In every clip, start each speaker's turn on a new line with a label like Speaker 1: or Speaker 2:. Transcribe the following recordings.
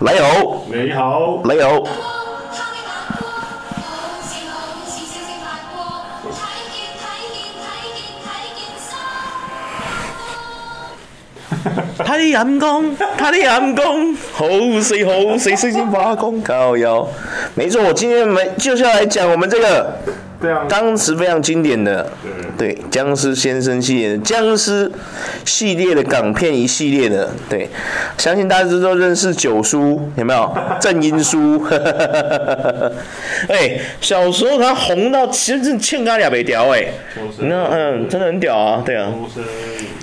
Speaker 1: 来有，
Speaker 2: 你好，
Speaker 1: 你好。他的阳光，他的阳光，好水好水，水晶发光加油。没错，我今天没就是要来讲我们这个。
Speaker 2: 对啊，
Speaker 1: 当时非常经典的，对，对僵尸先生系列的僵尸系列的港片一系列的，对，相信大家都认识九叔，有没有？正英叔，哎、欸，小时候他红到其实欠他两百条，哎，你看，嗯，真的很屌啊，对啊，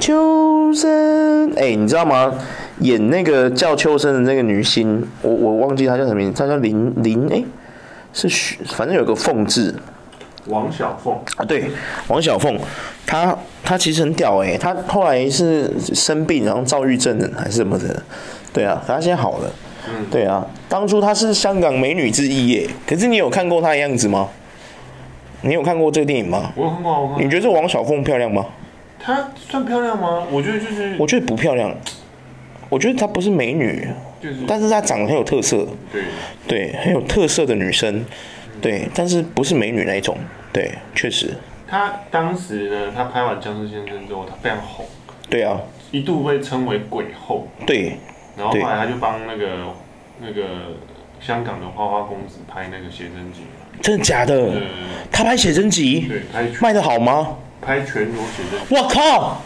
Speaker 1: 秋生，哎、欸，你知道吗？演那个叫秋生的那个女星，我我忘记她叫什么名字，她叫林林，哎、欸，是许，反正有个凤字。
Speaker 2: 王小凤
Speaker 1: 啊，对，王小凤，她她其实很屌哎，她后来是生病，然后躁郁症还是什么的，对啊，她现在好了，嗯，对啊，当初她是香港美女之一耶，可是你有看过她的样子吗？你有看过这个电影吗？
Speaker 2: 我有看过，我看过。
Speaker 1: 你觉得这王小凤漂亮吗？
Speaker 2: 她算漂亮吗？我觉得就是，
Speaker 1: 我觉得不漂亮，我觉得她不是美女，就是，但是她长得很有特色，
Speaker 2: 对，
Speaker 1: 对，很有特色的女生。对，但是不是美女那一种，对，确实。
Speaker 2: 他当时呢，他拍完《僵尸先生》之后，他非常红。
Speaker 1: 对啊。
Speaker 2: 一度被称为鬼后。
Speaker 1: 对。
Speaker 2: 然后后来他就帮那个那个香港的花花公子拍那个写真集。
Speaker 1: 真的假的？他拍写真集？
Speaker 2: 对，拍
Speaker 1: 卖的好吗？
Speaker 2: 拍全裸写真。
Speaker 1: 我靠！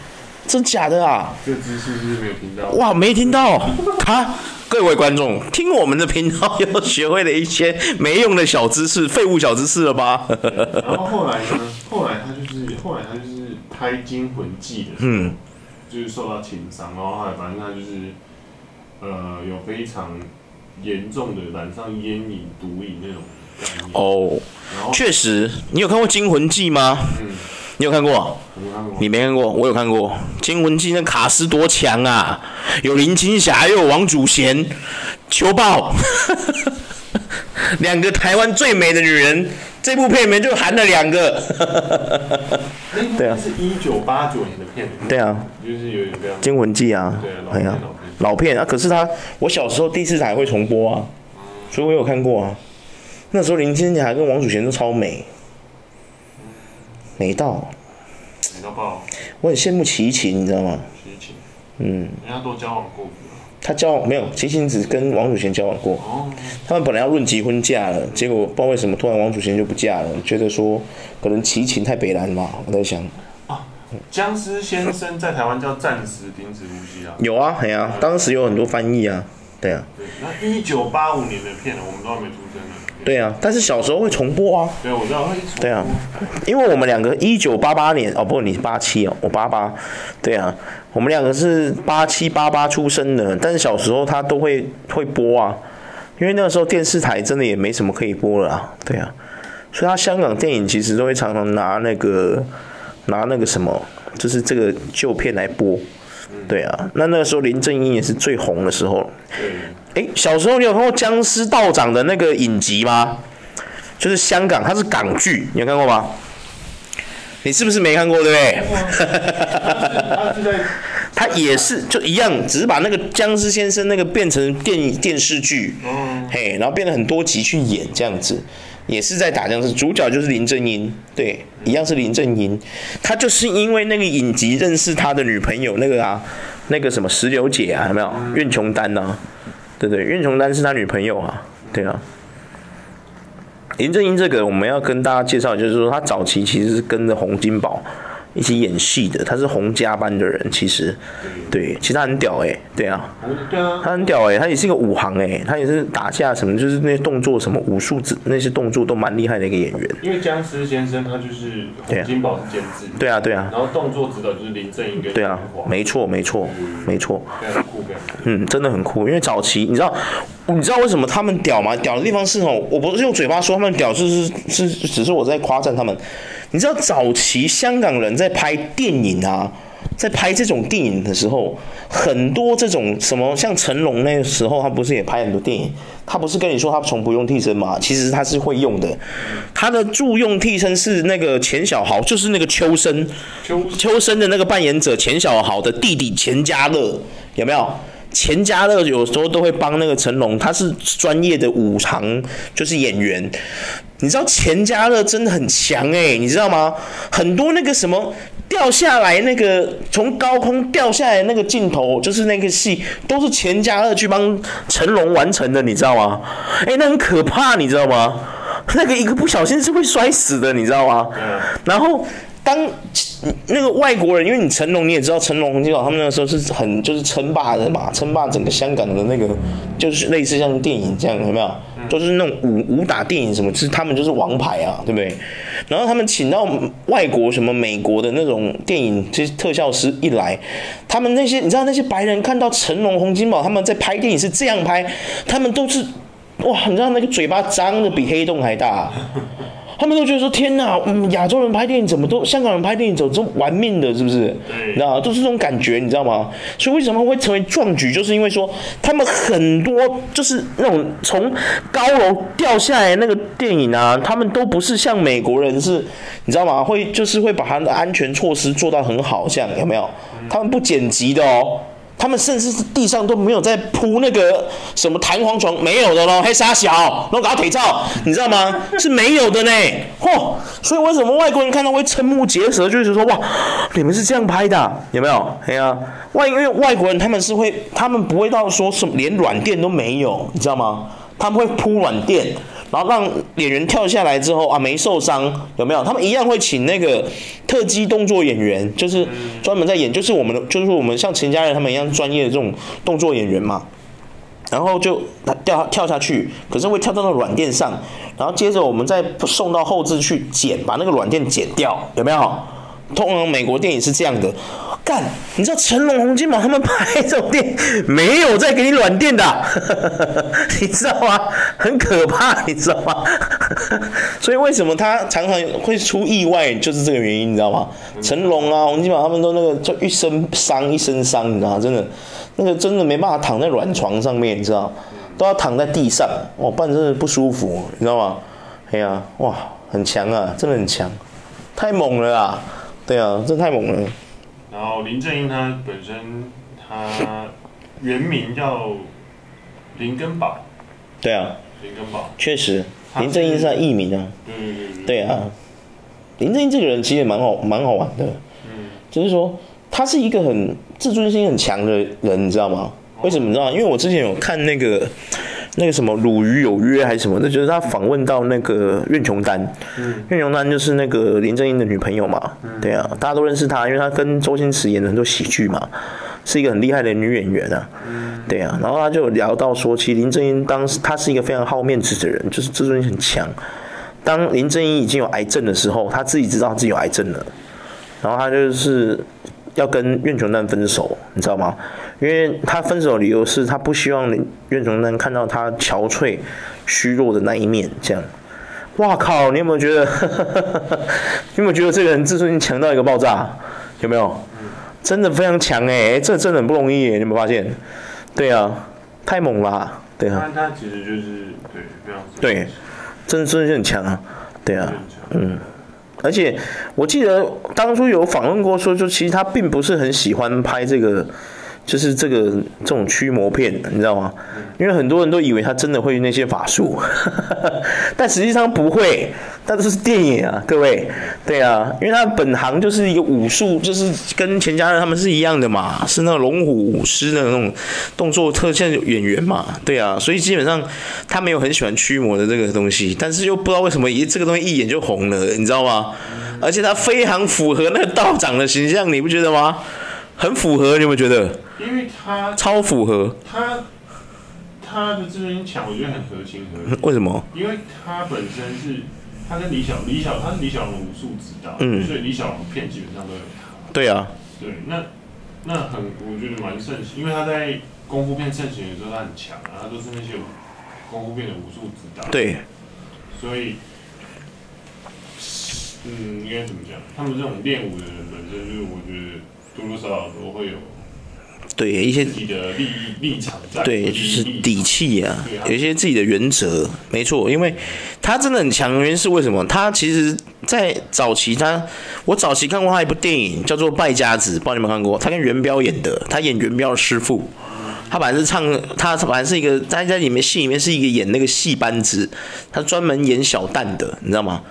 Speaker 1: 真假的啊？
Speaker 2: 这个姿势是不是没有听到？
Speaker 1: 哇，没听到。他。各位观众，听我们的频道又学会了一些没用的小知识、废物小知识了吧？
Speaker 2: 然后后来呢？后来他就是，后来他就是拍《惊魂记》的时候，嗯，就是受到情伤，然后后来反正他就是，呃，有非常严重的染上烟瘾、毒瘾那种。
Speaker 1: 哦，确实，你有看过《惊魂记》吗？嗯。你有看过？你没看过？我有看过《惊魂记》，那卡斯多强啊！有林青霞，又有王祖贤、秋豹，两个台湾最美的女人。这部片里面就含了两个。
Speaker 2: 对啊，是一九八九年的片。
Speaker 1: 对啊，
Speaker 2: 就是有点这样。
Speaker 1: 《惊魂记》啊，对啊，老片啊。可是他，我小时候第四台会重播啊，所以我有看过啊。那时候林青霞跟王祖贤都超美。美到，
Speaker 2: 美到爆！
Speaker 1: 我很羡慕齐秦，你知道吗？
Speaker 2: 齐秦，
Speaker 1: 嗯，
Speaker 2: 人家都交往过。
Speaker 1: 他交往没有？齐秦只跟王祖贤交往过。哦。他们本来要论及婚嫁了，结果不知道为什么突然王祖贤就不嫁了，觉得说可能齐秦太北烂嘛。我在想。
Speaker 2: 啊，僵尸先生在台湾叫暂时停止呼吸啊。
Speaker 1: 有啊，对啊，当时有很多翻译啊，对啊。
Speaker 2: 对，那一九八五年的片我们都还没出生呢。
Speaker 1: 对啊，但是小时候会重播啊。
Speaker 2: 对，我知道会重播。
Speaker 1: 对啊，因为我们两个一九八八年哦，不，你是八七哦，我八八。对啊，我们两个是八七八八出生的，但是小时候他都会会播啊，因为那个时候电视台真的也没什么可以播了啊。对啊，所以他香港电影其实都会常常拿那个拿那个什么，就是这个旧片来播。对啊，那那个时候林正英也是最红的时候。哎，小时候你有看过《僵尸道长》的那个影集吗？就是香港，它是港剧，你有看过吗？你是不是没看过，对不对？他也是就一样，只是把那个僵尸先生那个变成电影电视剧，嘿，然后变了很多集去演这样子，也是在打僵尸，主角就是林正英，对，一样是林正英，他就是因为那个影集认识他的女朋友那个啊，那个什么石榴姐啊，有没有？苑琼丹呐。对对，苑琼丹是他女朋友啊，对啊。林正英这个我们要跟大家介绍，就是说他早期其实是跟着洪金宝。一起演戏的，他是洪家班的人，其实，对，其实他很屌哎、欸，对啊，
Speaker 2: 对啊，
Speaker 1: 他很屌哎、欸，他也是一个武行哎、欸，他也是打架什么，就是那些动作什么武术之那些动作都蛮厉害的一个演员。
Speaker 2: 因为僵尸先生他就是洪金宝是监制，
Speaker 1: 对啊对啊，
Speaker 2: 然后动作指导就是林正英跟
Speaker 1: 对啊，没错没错没错，
Speaker 2: 很酷。
Speaker 1: 嗯，真的很酷，因为早期你知道你知道为什么他们屌吗？屌的地方是哦，我不是用嘴巴说他们屌，是是是，只是我在夸赞他们。你知道早期香港人在拍电影啊，在拍这种电影的时候，很多这种什么像成龙那个时候，他不是也拍很多电影？他不是跟你说他从不用替身吗？其实他是会用的，他的助用替身是那个钱小豪，就是那个秋生，秋秋生的那个扮演者钱小豪的弟弟钱嘉乐，有没有？钱嘉乐有时候都会帮那个成龙，他是专业的武行，就是演员。你知道钱嘉乐真的很强诶、欸，你知道吗？很多那个什么掉下来那个从高空掉下来那个镜头，就是那个戏，都是钱嘉乐去帮成龙完成的，你知道吗？诶、欸，那很可怕，你知道吗？那个一个不小心是会摔死的，你知道吗？然后。当那个外国人，因为你成龙你也知道，成龙洪金宝他们那个时候是很就是称霸的嘛，称霸整个香港的那个，就是类似像电影这样，有没有？就是那种武武打电影什么，是他们就是王牌啊，对不对？然后他们请到外国什么美国的那种电影这些特效师一来，他们那些你知道那些白人看到成龙洪金宝他们在拍电影是这样拍，他们都是哇，你知道那个嘴巴张的比黑洞还大。他们都觉得说：“天哪，嗯，亚洲人拍电影怎么都，香港人拍电影怎么这么玩命的，是不是？你知道都是这种感觉，你知道吗？所以为什么会成为壮举，就是因为说他们很多就是那种从高楼掉下来那个电影啊，他们都不是像美国人是，你知道吗？会就是会把他的安全措施做到很好，这样有没有？他们不剪辑的哦。”他们甚至是地上都没有在铺那个什么弹簧床，没有的喽，黑沙小，然后搞腿照，你知道吗？是没有的呢。嚯，所以为什么外国人看到会瞠目结舌，就是说哇，你们是这样拍的，有没有？哎呀，外因为外国人他们是会，他们不会到说什么连软垫都没有，你知道吗？他们会铺软垫。然后让演员跳下来之后啊，没受伤，有没有？他们一样会请那个特技动作演员，就是专门在演，就是我们的，就是我们像陈家人他们一样专业的这种动作演员嘛。然后就掉跳下去，可是会跳到那软垫上，然后接着我们再送到后置去剪，把那个软垫剪掉，有没有？通常美国电影是这样的。干，你知道成龙、洪金宝他们拍这种电影没有再给你软垫的，你知道吗？很可怕，你知道吗？所以为什么他常常会出意外，就是这个原因，你知道吗？成龙啊、洪金宝他们都那个就一身伤一身伤，你知道吗？真的，那个真的没办法躺在软床上面，你知道，都要躺在地上，哦，不然真的不舒服，你知道吗？哎呀，哇，很强啊，真的很强，太猛了啊！对啊，这太猛了。
Speaker 2: 然后林正英他本身他原名叫林根宝，
Speaker 1: 对啊，
Speaker 2: 林根宝，
Speaker 1: 确实，林正英是他艺名啊，
Speaker 2: 对
Speaker 1: 对啊，林正英这个人其实也蛮好蛮好玩的，嗯，就是说他是一个很自尊心很强的人，你知道吗？为什么？你知道？因为我之前有看那个。那个什么《鲁豫有约》还是什么？那就是他访问到那个苑琼丹，苑琼丹就是那个林正英的女朋友嘛。对啊，大家都认识她，因为她跟周星驰演了很多喜剧嘛，是一个很厉害的女演员啊。对啊，然后他就聊到说，其实林正英当时他是一个非常好面子的人，就是自尊心很强。当林正英已经有癌症的时候，他自己知道自己有癌症了，然后他就是要跟苑琼丹分手，你知道吗？因为他分手的理由是他不希望苑琼丹看到他憔悴、虚弱的那一面，这样。哇靠！你有没有觉得？你有没有觉得这个人自尊心强到一个爆炸？有没有？真的非常强哎！这真的很不容易哎！你有没有发现？对啊，太猛了啊！对啊。
Speaker 2: 他其实就是对非常
Speaker 1: 对，真的自尊心很强啊！对啊，嗯。而且我记得当初有访问过说，就其实他并不是很喜欢拍这个。就是这个这种驱魔片，你知道吗？因为很多人都以为他真的会那些法术，但实际上不会。但这是电影啊，各位，对啊，因为他本行就是一个武术，就是跟钱嘉乐他们是一样的嘛，是那个龙虎武师的那种动作特效演员嘛，对啊，所以基本上他没有很喜欢驱魔的这个东西，但是又不知道为什么一这个东西一眼就红了，你知道吗？而且他非常符合那个道长的形象，你不觉得吗？很符合，你有没有觉得？
Speaker 2: 因为他
Speaker 1: 超符合，
Speaker 2: 他他的自尊心强，我觉得很合情合理。
Speaker 1: 为什么？
Speaker 2: 因为他本身是他跟李小李小，他是李小龙武术指导，嗯，所以李小龙片基本上都有他。
Speaker 1: 对啊，
Speaker 2: 对，那那很我觉得蛮盛行，因为他在功夫片盛行的时候他很强啊，他都是那些功夫片的武术指导。
Speaker 1: 对，
Speaker 2: 所以嗯，应该怎么讲？他们这种练武的人本身就是，我觉得多多少少都会有。
Speaker 1: 对一些
Speaker 2: 自己的立立场在，
Speaker 1: 对，就是底气啊，有一些自己的原则，没错。因为他真的很强，原因是为什么？他其实，在早期他，我早期看过他一部电影叫做《败家子》，不知道你有没有看过？他跟元彪演的，他演元彪的师傅。他本来是唱，他本来是一个，他在里面戏里面是一个演那个戏班子，他专门演小旦的，你知道吗？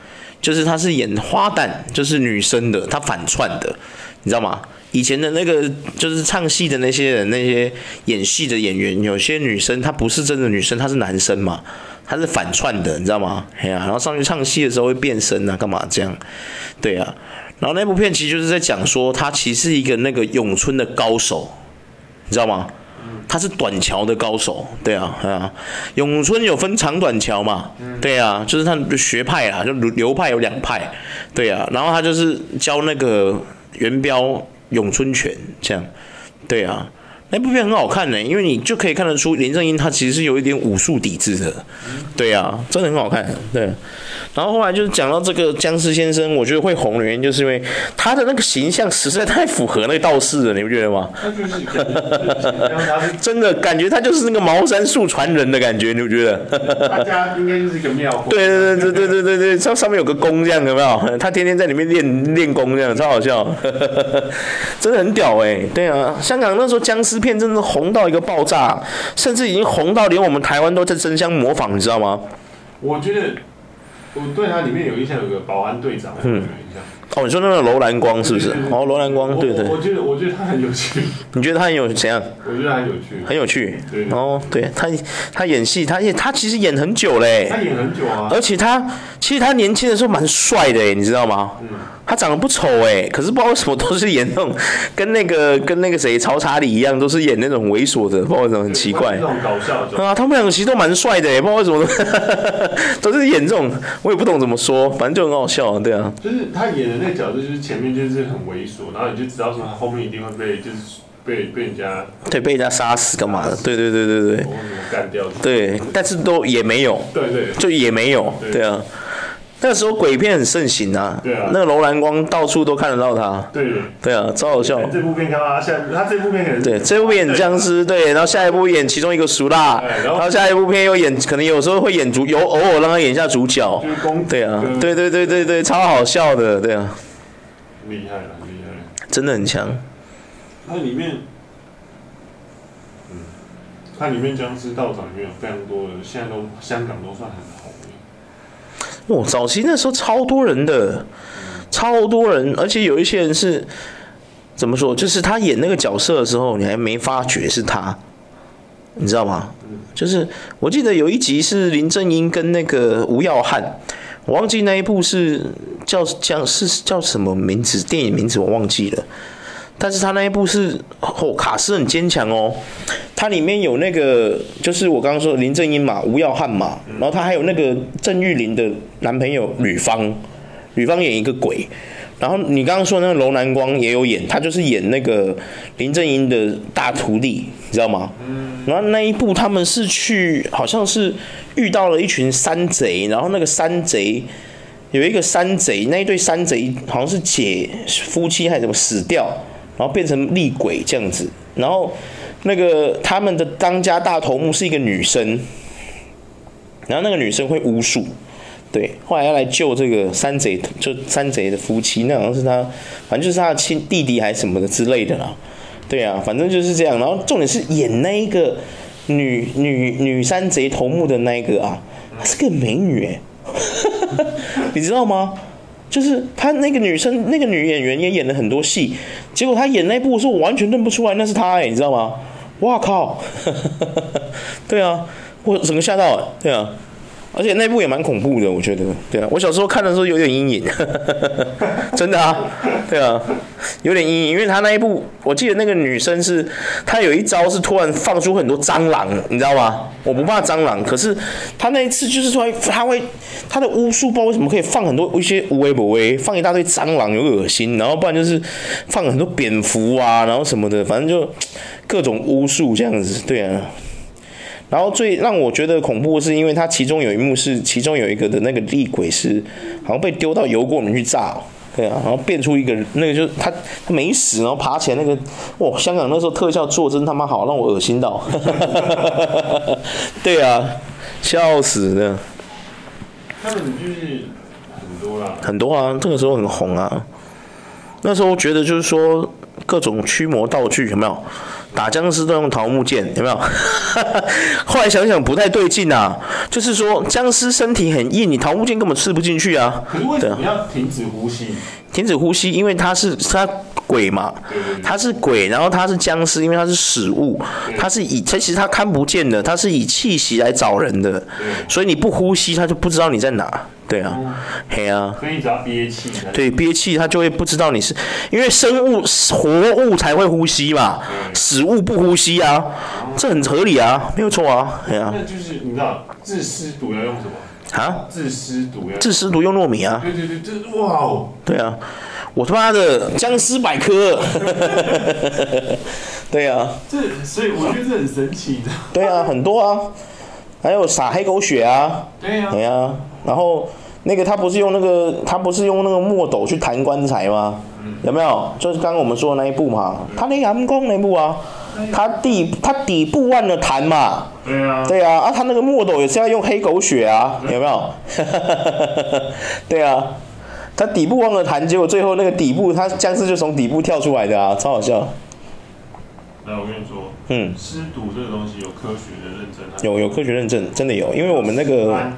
Speaker 1: 就是他是演花旦，就是女生的，他反串的，你知道吗？以前的那个就是唱戏的那些人，那些演戏的演员，有些女生她不是真的女生，她是男生嘛，她是反串的，你知道吗？哎呀，然后上去唱戏的时候会变身啊，干嘛这样？对啊，然后那部片其实就是在讲说，他其实是一个那个咏春的高手，你知道吗？他是短桥的高手，对啊，啊，咏春有分长短桥嘛，对啊，就是他的学派啊，就流派有两派，对啊，然后他就是教那个元彪。咏春拳这样，对啊，那部片很好看呢因为你就可以看得出林正英他其实是有一点武术底子的。对啊真的很好看对。然后后来就是讲到这个僵尸先生我觉得会红的原因就是因为他的那个形象实在太符合那个道士了你不觉得吗 真的感觉他就是那个茅山术传人的感觉你不觉得？
Speaker 2: 他家应该就是一个庙
Speaker 1: 对对对对对对对对上上面有个弓这样有没有？他天天在里面练练功这样超好笑。真的很屌哎对啊。香港那时候僵尸片真的红到一个爆炸，甚至已经红到连我们台湾都在争相模仿，你知道吗？
Speaker 2: 我觉得。我对他里面有印象，有个保安队长，嗯，有印象。
Speaker 1: 哦，你说那个楼兰光是不是？哦，楼兰光，对对。
Speaker 2: 我觉得，我觉得他很有趣。
Speaker 1: 你觉得他很有怎样？
Speaker 2: 我觉得他很有趣。
Speaker 1: 很有趣。对。哦，对他，他演戏，他演，他其实演很久嘞。
Speaker 2: 他演很久啊。
Speaker 1: 而且他，其实他年轻的时候蛮帅的，你知道吗？嗯。他长得不丑哎，可是不知道为什么都是演那种跟那个 跟那个谁曹查理一样，都是演那种猥琐的，不知道为什么很奇怪。
Speaker 2: 那种搞笑的。
Speaker 1: 啊，他们两个其实都蛮帅的哎，不知道为什么 都是演这种，我也不懂怎么说，反正就很好笑，对啊。
Speaker 2: 就是他演的那个角色，就是前面就是很猥琐，然后你就知道说他后面一定会被就是被被人家
Speaker 1: 对被人家杀死干嘛的，对对对对对。
Speaker 2: 干掉。
Speaker 1: 对，但是都也没有。
Speaker 2: 对对。
Speaker 1: 就也没有，对啊。那个时候鬼片很盛行啊，
Speaker 2: 对啊，
Speaker 1: 那个楼兰光到处都看得到他，
Speaker 2: 对
Speaker 1: 对啊，超好笑。
Speaker 2: 这部片看到他下，他这部片可能
Speaker 1: 对这部片演僵尸，对，然后下一部演其中一个熟辣，然后下一部片又演，可能有时候会演主，有偶尔让他演一下主角，对啊，对对对对对，超好笑的，对啊，
Speaker 2: 厉害了，厉害了，
Speaker 1: 真的很强。
Speaker 2: 它里面，嗯，它里面僵尸道场里面有非常多的，现在都香港都算很红。
Speaker 1: 哦，早期那时候超多人的，超多人，而且有一些人是怎么说？就是他演那个角色的时候，你还没发觉是他，你知道吗？就是我记得有一集是林正英跟那个吴耀汉，我忘记那一部是叫叫是叫什么名字，电影名字我忘记了。但是他那一部是哦，卡斯很坚强哦，它里面有那个就是我刚刚说林正英嘛，吴耀汉嘛，然后他还有那个郑裕玲的男朋友吕方，吕方演一个鬼，然后你刚刚说那个楼南光也有演，他就是演那个林正英的大徒弟，你知道吗？然后那一部他们是去好像是遇到了一群山贼，然后那个山贼有一个山贼，那一对山贼好像是姐夫妻还是怎么死掉。然后变成厉鬼这样子，然后那个他们的当家大头目是一个女生，然后那个女生会巫术，对，后来要来救这个山贼，就山贼的夫妻，那好像是他，反正就是他的亲弟弟还是什么的之类的啦，对啊，反正就是这样。然后重点是演那一个女女女山贼头目的那一个啊，她是个美女哎，你知道吗？就是她那个女生，那个女演员也演了很多戏，结果她演那部的时候，我完全认不出来那是她哎，你知道吗？我靠！对啊，我整个吓到了，对啊。而且那部也蛮恐怖的，我觉得，对啊，我小时候看的时候有点阴影，真的啊，对啊，有点阴影，因为他那一部，我记得那个女生是，她有一招是突然放出很多蟑螂，你知道吗？我不怕蟑螂，可是她那一次就是说，她会，她的巫术不知道为什么可以放很多一些无微不微，放一大堆蟑螂有恶心，然后不然就是放很多蝙蝠啊，然后什么的，反正就各种巫术这样子，对啊。然后最让我觉得恐怖的是，因为它其中有一幕是，其中有一个的那个厉鬼是，好像被丢到油锅里面去炸，对啊，然后变出一个那个就是他他没死，然后爬起来那个，哇，香港那时候特效做真他妈好，让我恶心到，对啊，笑死了。
Speaker 2: 他们就是很多啦，
Speaker 1: 很多啊，这个时候很红啊，那时候觉得就是说各种驱魔道具有没有？打僵尸都用桃木剑，有没有？后来想想不太对劲啊，就是说僵尸身体很硬，你桃木剑根本刺不进去啊。
Speaker 2: 可是为什么要停止呼吸？
Speaker 1: 停止呼吸，因为它是他鬼嘛，他是鬼，然后他是僵尸，因为他是死物，他是以他其实他看不见的，他是以气息来找人的，所以你不呼吸，他就不知道你在哪。对啊，嘿啊，
Speaker 2: 所以你只要憋气，
Speaker 1: 对，憋气他就会不知道你是，因为生物活物才会呼吸嘛，死物不呼吸啊，这很合理啊，没有错啊，嘿啊。
Speaker 2: 那就是你知道治湿毒要用什么？
Speaker 1: 啊，
Speaker 2: 治湿毒要
Speaker 1: 治湿毒用糯米啊？
Speaker 2: 对对对，这哇哦！
Speaker 1: 对啊，我他妈的僵尸百科，对啊，
Speaker 2: 这所以我觉得这很神奇的。
Speaker 1: 对啊，很多啊，还有撒黑狗血啊，对啊，然后那个他不是用那个他不是用那个墨斗去弹棺材吗？有没有？就是刚刚我们说的那一部嘛，他那阳光那一部啊。他底他底部忘了弹嘛？
Speaker 2: 对啊，
Speaker 1: 对啊，啊，他那个墨斗也是要用黑狗血啊，有没有？对啊，它底部忘了弹，结果最后那个底部，它僵尸就从底部跳出来的啊，超好笑。
Speaker 2: 来，我跟你说，
Speaker 1: 嗯，
Speaker 2: 尸毒这个东西有科学的认证，
Speaker 1: 有有科学认证，真的有，因为我们那个啊，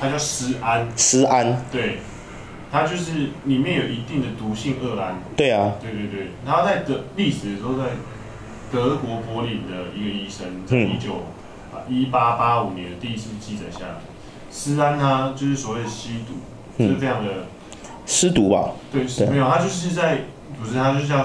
Speaker 2: 它叫尸胺，
Speaker 1: 尸胺，
Speaker 2: 对，它就是里面有一定的毒性二胺，
Speaker 1: 对啊，
Speaker 2: 对对对，然后在德历史的时候在。德国柏林的一个医生在一九一八八五年第一次记载下来，尸胺它就是所谓的吸毒，是非常的
Speaker 1: 吸毒吧？
Speaker 2: 对，没有，它就是在不是，它就是叫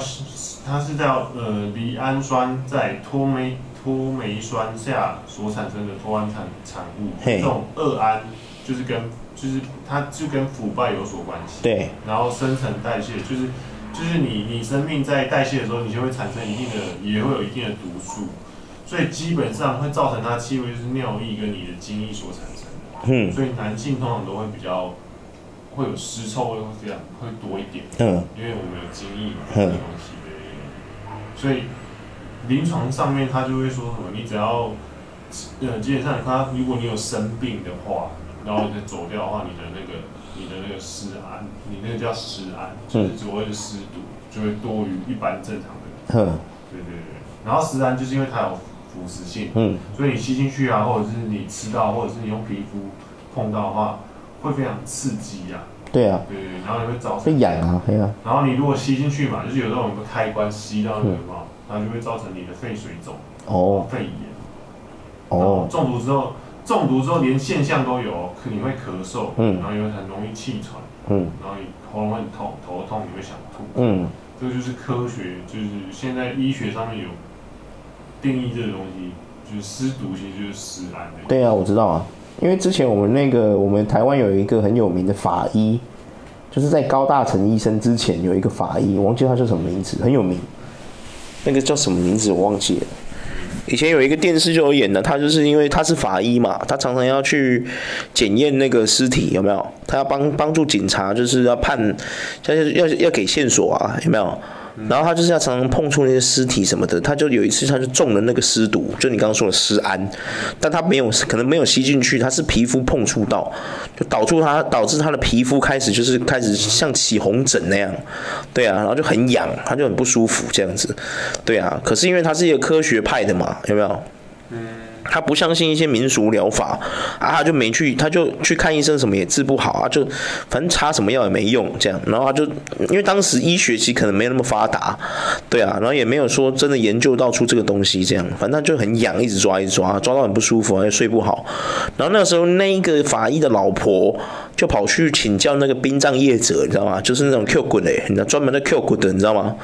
Speaker 2: 它是叫呃离氨酸在脱酶脱酶酸下所产生的脱氨产产物，这种二胺就是跟就是它就跟腐败有所关系，
Speaker 1: 对，
Speaker 2: 然后新陈代谢就是。就是你，你生命在代谢的时候，你就会产生一定的，也会有一定的毒素，所以基本上会造成它气味就是尿液跟你的精液所产生的。嗯。所以男性通常都会比较会有尸臭味会非常会多一点。嗯。因为我们有精液嘛，这个东西的。所以临床上面他就会说什么，你只要呃基本上你看，如果你有生病的话，然后你走掉的话，你的那个。你的那个尸胺，你那个叫尸胺，就是所谓的尸毒，就会多于一般正常的人。嗯，对对对。然后尸胺就是因为它有腐蚀性，嗯，所以你吸进去啊，或者是你吃到，或者是你用皮肤碰到的话，会非常刺激呀。对啊。对对，然后你会造成会痒啊，对啊。然后你如果吸进去嘛，就是有时候我们开关吸到那个嘛，它就会造成你的肺水肿，哦，肺炎。哦。中毒之后。中毒之后连现象都有，可你会咳嗽，嗯，然后又很容易气喘，嗯，然后你喉咙很痛，头痛，你会想吐，嗯，这个就是科学，就是现在医学上面有定义这个东西，就是尸毒其实就是尸胺。对啊，我知道啊，因为之前我们那个我们台湾有一个很有名的法医，就是在高大成医生之前有一个法医，我忘记他叫什么名字，很有名，那个叫什么名字我忘记了。以前有一个电视就有演的，他就是因为他是法医嘛，他常常要去检验那个尸体有没有，他要帮帮助警察，就是要判，要要要给线索啊，有没有？然后他就是要常常碰触那些尸体什么的，他就有一次他就中了那个尸毒，就你刚刚说的尸胺，但他没有可能没有吸进去，他是皮肤碰触到，就导致他导致他的皮肤开始就是开始像起红疹那样，对啊，然后就很痒，他就很不舒服这样子，对啊，可是因为他是一个科学派的嘛，有没有？他不相信一些民俗疗法啊，他就没去，他就去看医生，什么也治不好啊，就反正擦什么药也没用，这样，然后他就因为当时医学其实可能没那么发达，对啊，然后也没有说真的研究到出这个东西，这样，反正他就很痒，一直抓一直抓，抓到很不舒服，还睡不好，然后那时候那一个法医的老婆。就跑去请教那个殡葬业者，你知道吗？就是那种 Q 骨的，你知道专门的 Q 骨的，你知道吗？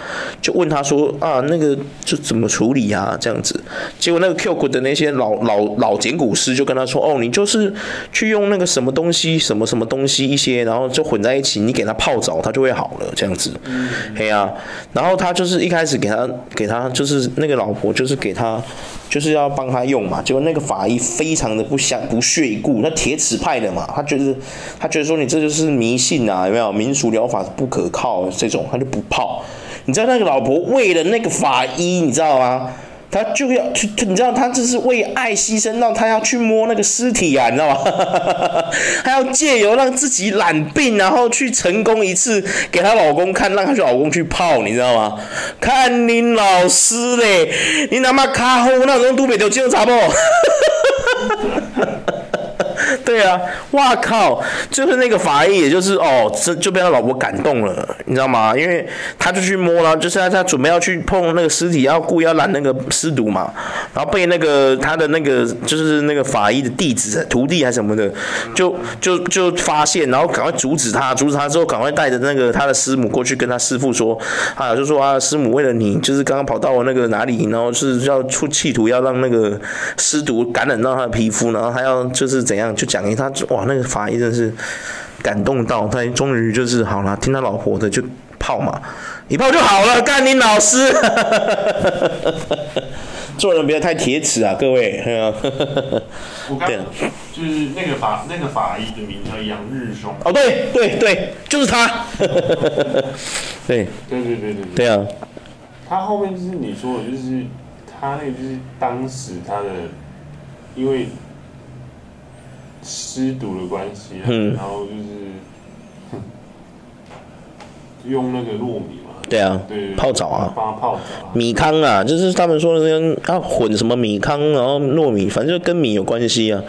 Speaker 2: 就问他说啊，那个就怎么处理啊？这样子，结果那个 Q 骨的那些老老老老简古师就跟他说，哦，你就是去用那个什么东西，什么什么东西一些，然后就混在一起，你给他泡澡，他就会好了，这样子。嗯。嘿啊，然后他就是一开始给他给他就是那个老婆就是给他。就是要帮他用嘛，结果那个法医非常的不相不屑一顾，那铁齿派的嘛，他觉得他觉得说你这就是迷信啊，有没有民俗疗法不可靠这种，他就不泡。你知道那个老婆为了那个法医，你知道吗？
Speaker 1: 他就要去，你知道，他这是为爱牺牲让他要去摸那个尸体啊，你知道吗？他要借由让自己染病，然后去成功一次，给他老公看，让她老公去泡，你知道吗？看你老师嘞，你他妈卡后那种都没得警察不？对啊，哇靠！就是那个法医，也就是哦，这就被他老婆感动了，你知道吗？因为他就去摸了，就是他他准备要去碰那个尸体，要故意要染那个尸毒嘛，然后被那个他的那个就是那个法医的弟子徒弟还什么的，就就就发现，然后赶快阻止他，阻止他之后，赶快带着那个他的师母过去跟他师父说，啊，就说啊，师母为了你，就是刚刚跑到那个哪里，然后是要出企图要让那个尸毒感染到他的皮肤，然后他要就是怎样就讲。他哇，那个法医真是感动到他，终于就是好了，听他老婆的就泡嘛，一泡就好了。干你老师，做人不要太铁齿啊，各位。
Speaker 2: 我刚就是那个法那个法医的名字叫杨日松。
Speaker 1: 哦，对对对，就是他。对
Speaker 2: 对对对对
Speaker 1: 对啊，
Speaker 2: 他后面就是你说的，就是他那个就是当时他的因为。湿毒的关系、啊嗯，然后就是 用那个糯米嘛，
Speaker 1: 对啊，
Speaker 2: 对，对，
Speaker 1: 泡澡啊，
Speaker 2: 帮他泡澡、啊，
Speaker 1: 米糠啊，就是他们说的那个，他混什么米糠，然后糯米，反正就跟米有关系啊，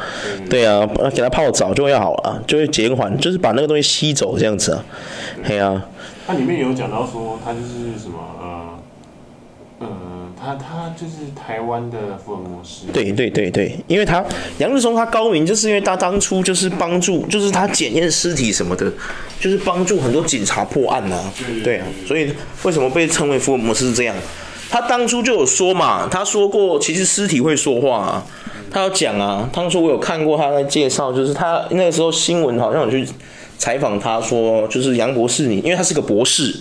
Speaker 1: 对，啊，给它泡澡就会好了，就会减缓，就是把那个东西吸走这样子啊，对啊。
Speaker 2: 它里面有讲到说，它就是什么呃。他他就是台湾的福尔摩斯。
Speaker 1: 对对对对，因为他杨日松他高明，就是因为他当初就是帮助，就是他检验尸体什么的，就是帮助很多警察破案呐、啊。对啊，所以为什么被称为福尔摩斯是这样？他当初就有说嘛，他说过其实尸体会说话啊，他有讲啊。当初我有看过他在介绍，就是他那个时候新闻好像有去采访他说，就是杨博士你，因为他是个博士，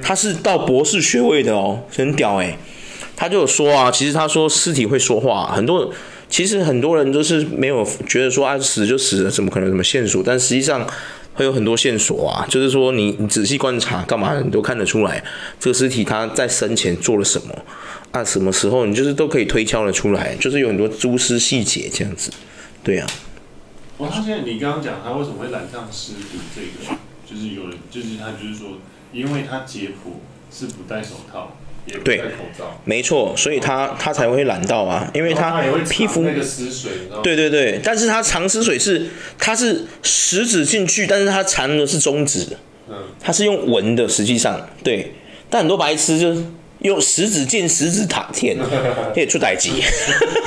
Speaker 1: 他是到博士学位的哦，很屌哎、欸。他就说啊，其实他说尸体会说话，很多其实很多人都是没有觉得说啊死就死了，怎么可能什么线索？但实际上会有很多线索啊，就是说你你仔细观察干嘛，你都看得出来这个尸体他在生前做了什么啊，什么时候你就是都可以推敲得出来，就是有很多蛛丝细节这样子，对啊。
Speaker 2: 我发现你刚刚讲他为什么会染上尸毒这个，就是有人就是他就是说，因为他解剖是不戴手套。
Speaker 1: 对，没错，所以他他才会染到啊，因为他皮肤
Speaker 2: 那个湿水，
Speaker 1: 对对对，但是他藏湿水是，他是食指进去，但是他藏的是中指，嗯，他是用闻的，实际上对，但很多白痴就是用食指进食指塔天，可以出代志。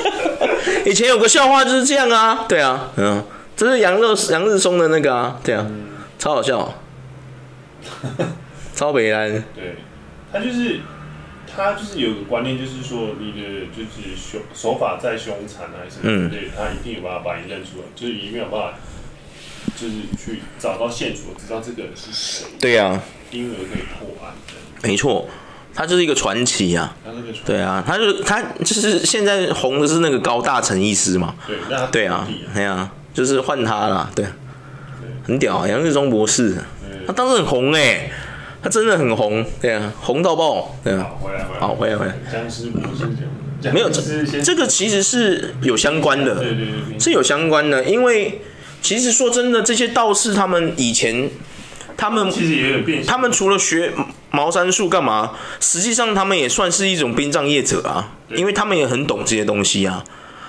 Speaker 1: 以前有个笑话就是这样啊，对啊，嗯，这是杨乐杨日松的那个啊，对啊，嗯、超好笑，超北安，
Speaker 2: 对，他就是。他就是有个观念，就是说你的就是手手法再凶残还是什么之类的，他一定有办法把你认出来，就是也没有办法，就是去找到线索，知道这个人是谁。
Speaker 1: 对呀、啊，
Speaker 2: 因而可以破案。
Speaker 1: 没错，他就是一个传奇呀。他是。对啊，他就他就是现在红的是那个高大成医师嘛。对，对啊，对啊，就是换他了，对，很屌啊，杨日中博士，他当时很红哎、欸。他真的很红，对啊，红到爆，对啊。好，回来，回来。好，回来，回来。僵尸博士，没有这这个其实是有相关的，对对对，是有相关的，因为其实说真的，这些道士他们以前，他们其实也有变，他们除了学茅山术干嘛？实际上他们也算是一种殡葬业者啊，因为他们也很懂这些东西啊。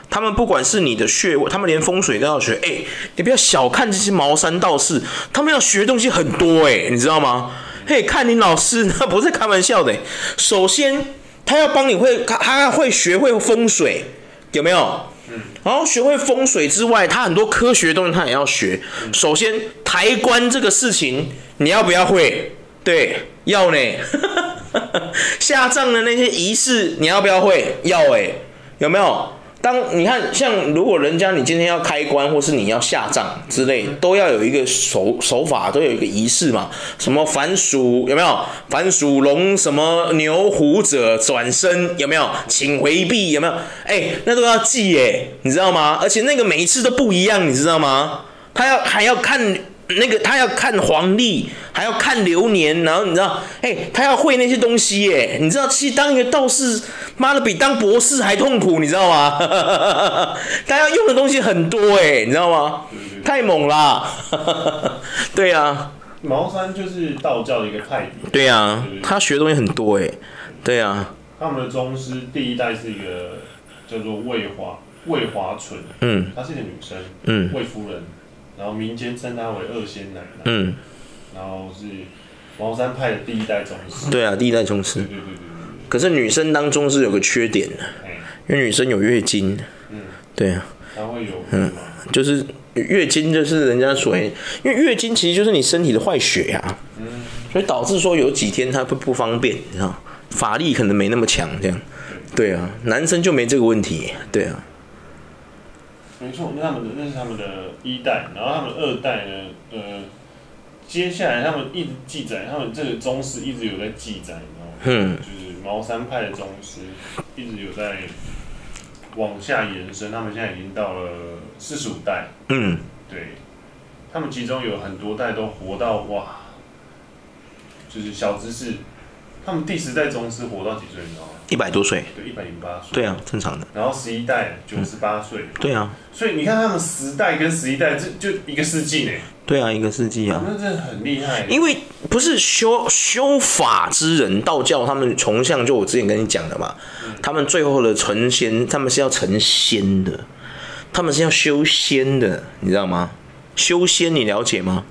Speaker 1: 他们不管是你的穴位，他们连风水都要学。哎，你不要小看这些茅山道士，他们要学的东西很多哎，你知道吗？嘿，看你老师，那不是开玩笑的。首先，他要帮你会，他他会学会风水，有没有？嗯。然后学会风水之外，他很多科学东西他也要学。首先，抬棺这个事情，你要不要会？对，要呢。下葬的那些仪式，你要不要会？要诶，有没有？当你看，像如果人家你今天要开棺，或是你要下葬之类，都要有一个手手法，都有一个仪式嘛。什么凡属有没有？凡属龙什么牛虎者转身有没有？请回避有没有？哎，那都要记哎，你知道吗？而且那个每一次都不一样，你知道吗？他要还要看那个他要看黄历，还要看流年，然后你知道，哎、欸，他要会那些东西，哎，你知道，其实当一个道士，妈的比当博士还痛苦，你知道吗？他要用的东西很多，哎，你知道吗？太猛了，对啊。
Speaker 2: 茅山就是道教的一个派别。
Speaker 1: 对啊，对对对，他学的东西很多，哎，对啊。
Speaker 2: 他们的宗师第一代是一个叫做魏华魏华纯，
Speaker 1: 嗯，
Speaker 2: 她是一个女生，
Speaker 1: 嗯，
Speaker 2: 魏夫人。然后民间称他为二仙奶奶。
Speaker 1: 嗯。
Speaker 2: 然后是茅山派的第一代宗师。
Speaker 1: 对啊，第一代宗师。对对对对。可是女生当中是有个缺点的，因为女生有月经。
Speaker 2: 嗯。
Speaker 1: 对啊。
Speaker 2: 她会有。
Speaker 1: 嗯。就是月经，就是人家所谓，因为月经其实就是你身体的坏血呀。
Speaker 2: 嗯。
Speaker 1: 所以导致说有几天她会不方便，你知道，法力可能没那么强，这样。对啊，男生就没这个问题。对啊。
Speaker 2: 没错，那他们的那是他们的一代，然后他们二代呢，呃，接下来他们一直记载，他们这个宗师一直有在记载，你知道吗？
Speaker 1: 嗯。
Speaker 2: 就是茅山派的宗师一直有在往下延伸，他们现在已经到了四十五代。
Speaker 1: 嗯。
Speaker 2: 对，他们其中有很多代都活到哇，就是小知识，他们第十代宗师活到几岁？你知道吗？
Speaker 1: 一百多岁，
Speaker 2: 对，一百零八岁。
Speaker 1: 对啊，正常的。
Speaker 2: 然后十一代九十八岁。
Speaker 1: 对啊。
Speaker 2: 所以你看他们十代跟十一代，这就一个世纪呢。
Speaker 1: 对啊，一个世纪啊。
Speaker 2: 那真的很厉害。
Speaker 1: 因为不是修修法之人，道教他们崇尚，就我之前跟你讲的嘛，嗯、他们最后的成仙，他们是要成仙的，他们是要修仙的，你知道吗？修仙你了解吗？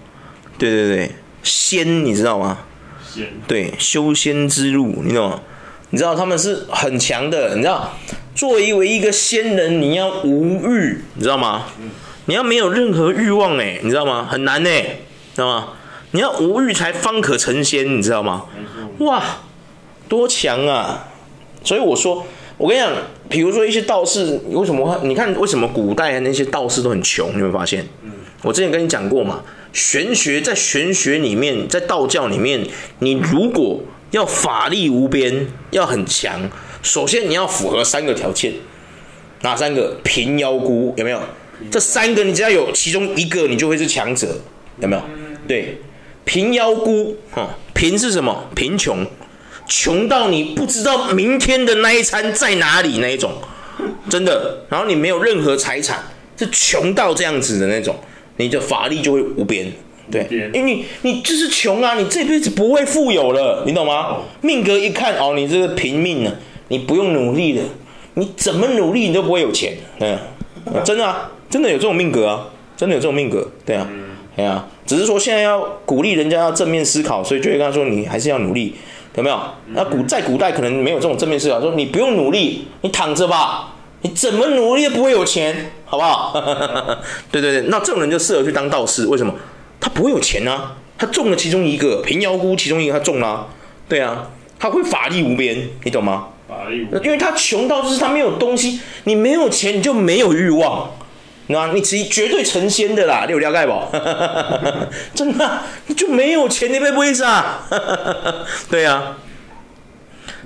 Speaker 1: 对对对，仙你知道吗？
Speaker 2: 仙。对，
Speaker 1: 修仙之路，你懂吗？你知道他们是很强的，你知道，作为一个仙人，你要无欲，你知道吗？你要没有任何欲望，哎，你知道吗？很难呢，知道吗？你要无欲才方可成仙，你知道吗？哇，多强啊！所以我说，我跟你讲，比如说一些道士，为什么？你看为什么古代那些道士都很穷？你会发现，我之前跟你讲过嘛，玄学在玄学里面，在道教里面，你如果要法力无边，要很强。首先你要符合三个条件，哪三个？平妖姑有没有？这三个你只要有其中一个，你就会是强者，有没有？对，平妖姑，哈，平是什么？贫穷，穷到你不知道明天的那一餐在哪里那一种，真的。然后你没有任何财产，是穷到这样子的那种，你的法力就会无边。对，因为你你就是穷啊，你这辈子不会富有了，你懂吗？命格一看哦，你这个贫命呢，你不用努力了，你怎么努力你都不会有钱，对啊，真的啊，真的有这种命格啊，真的有这种命格，对啊，对啊，只是说现在要鼓励人家要正面思考，所以就会跟他说你还是要努力，有没有？那古在古代可能没有这种正面思考，说你不用努力，你躺着吧，你怎么努力都不会有钱，好不好？对对对，那这种人就适合去当道士，为什么？他不会有钱啊，他中了其中一个平妖姑，其中一个他中了，啊，对啊，他会法力无边，你懂吗？
Speaker 2: 法力无边，
Speaker 1: 因为他穷到就是他没有东西，你没有钱你就没有欲望，那你其实绝对成仙的啦，你有了解不？真的，你就没有钱，你会不会啊？对啊，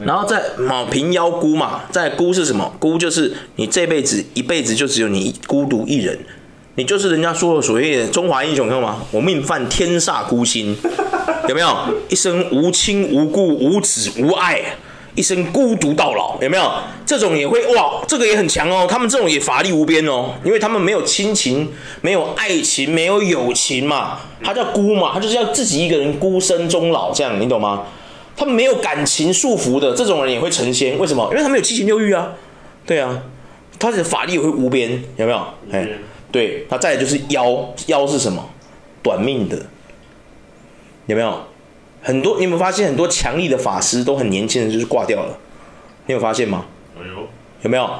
Speaker 1: 然后再嘛平妖姑嘛，再姑是什么？姑就是你这辈子一辈子就只有你孤独一人。你就是人家说的所谓的中华英雄，看到吗？我命犯天煞孤星，有没有？一生无亲无故无子无爱，一生孤独到老，有没有？这种也会哇，这个也很强哦。他们这种也法力无边哦，因为他们没有亲情，没有爱情，没有友情嘛。他叫孤嘛，他就是要自己一个人孤身终老，这样你懂吗？他们没有感情束缚的这种人也会成仙，为什么？因为他们有七情六欲啊。对啊，他的法力也会无边，有没有？哎。对，那再来就是妖，妖是什么？短命的，有没有？很多你有没有发现很多强力的法师都很年轻的就是挂掉了？你有发现吗？
Speaker 2: 有，
Speaker 1: 有没有？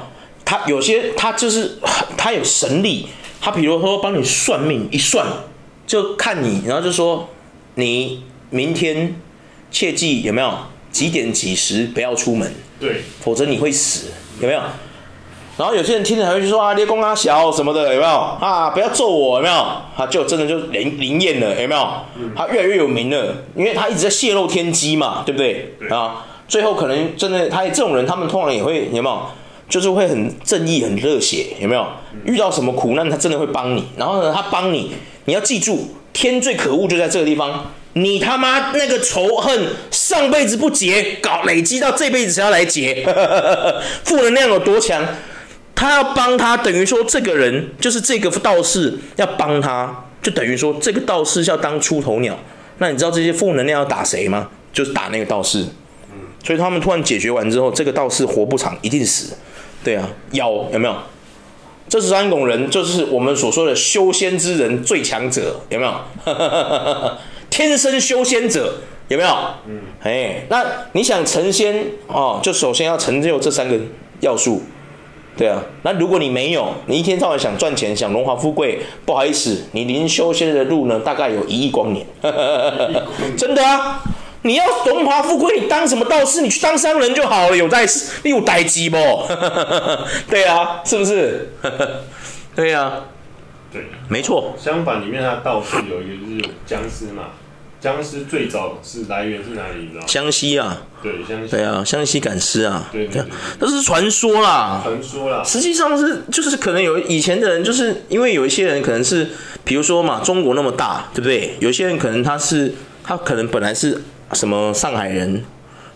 Speaker 1: 他有些他就是他有神力，他比如说帮你算命，一算就看你，然后就说你明天切记有没有几点几时不要出门，
Speaker 2: 对，
Speaker 1: 否则你会死，有没有？然后有些人听着还会说啊，列公阿小什么的，有没有啊？不要揍我，有没有？他就真的就灵灵验了，有没有？他越来越有名了，因为他一直在泄露天机嘛，对不对？对啊，最后可能真的，他这种人，他们通常也会有没有？就是会很正义、很热血，有没有？遇到什么苦难，他真的会帮你。然后呢，他帮你，你要记住，天最可恶就在这个地方，你他妈那个仇恨上辈子不结，搞累积到这辈子才要来结，负能量有多强？他要帮他，等于说这个人就是这个道士要帮他，就等于说这个道士要当出头鸟。那你知道这些负能量要打谁吗？就是打那个道士。所以他们突然解决完之后，这个道士活不长，一定死。对啊，妖有没有？这十三种人就是我们所说的修仙之人最强者，有没有？天生修仙者有没有？嗯，哎，那你想成仙哦，就首先要成就这三个要素，对啊。那如果你没有，你一天到晚想赚钱，想荣华富贵，不好意思，你临修仙的路呢，大概有一亿光年，真的啊。你要荣华富贵，你当什么道士？你去当商人就好了，有在你有代机不？对啊，是不是？对啊，
Speaker 2: 对，
Speaker 1: 没错。
Speaker 2: 相反，里面他道士有一个就是僵尸嘛，僵尸最早是来源是哪里？你知道吗？
Speaker 1: 湘西啊。
Speaker 2: 对，湘西。
Speaker 1: 对啊，湘西赶尸啊。
Speaker 2: 对对对，对。
Speaker 1: 那是传说啦。
Speaker 2: 传说啦。
Speaker 1: 实际上是就是可能有以前的人，就是因为有一些人可能是，比如说嘛，中国那么大，对不对？有些人可能他是他可能本来是。什么上海人，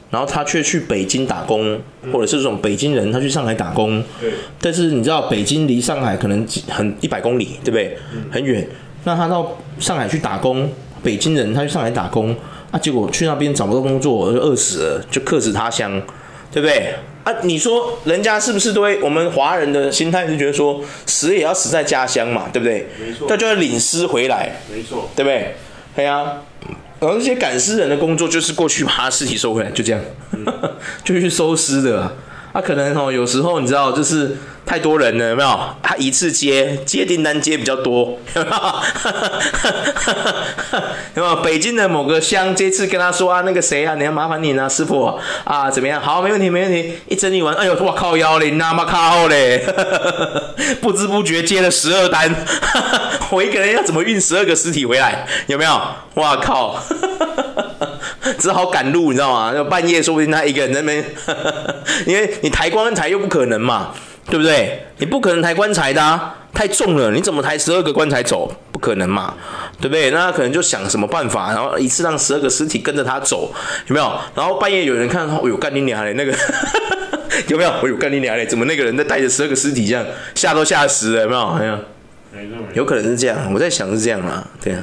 Speaker 1: 然后他却去北京打工，或者是这种北京人，他去上海打工。对。但是你知道，北京离上海可能很一百公里，对不对？很远。那他到上海去打工，北京人他去上海打工，啊，结果去那边找不到工作，就饿死了，就客死他乡，对不对？啊，你说人家是不是对？我们华人的心态是觉得说，死也要死在家乡嘛，对不对？没错。他就要领尸回来。没错。对不对？对啊。然后这些赶尸人的工作就是过去把他尸体收回来，就这样，嗯、就去收尸的啊。他、可能哦，有时候你知道，就是太多人了，有没有？他一次接接订单接比较多，有没有？有没有？北京的某个乡这次跟他说啊，那个谁啊，你要麻烦你呢，师傅啊，怎么样？好，没问题，没问题。一整理完，哎呦，我靠腰嘞，那么靠嘞，不知不觉接了十二单，我一个人要怎么运十二个尸体回来？有没有？哇靠！只好赶路，你知道吗？要半夜，说不定他一个人在那边，因为你抬棺材又不可能嘛，对不对？你不可能抬棺材的啊，太重了，你怎么抬十二个棺材走？不可能嘛，对不对？那他可能就想什么办法，然后一次让十二个尸体跟着他走，有没有？然后半夜有人看到，哎呦，干你娘嘞，那个 有没有？哎呦，干你娘嘞，怎么那个人在带着十二个尸体这样，吓都吓死了，有没有？没有，有可能是这样，我在想是这样啦，对啊。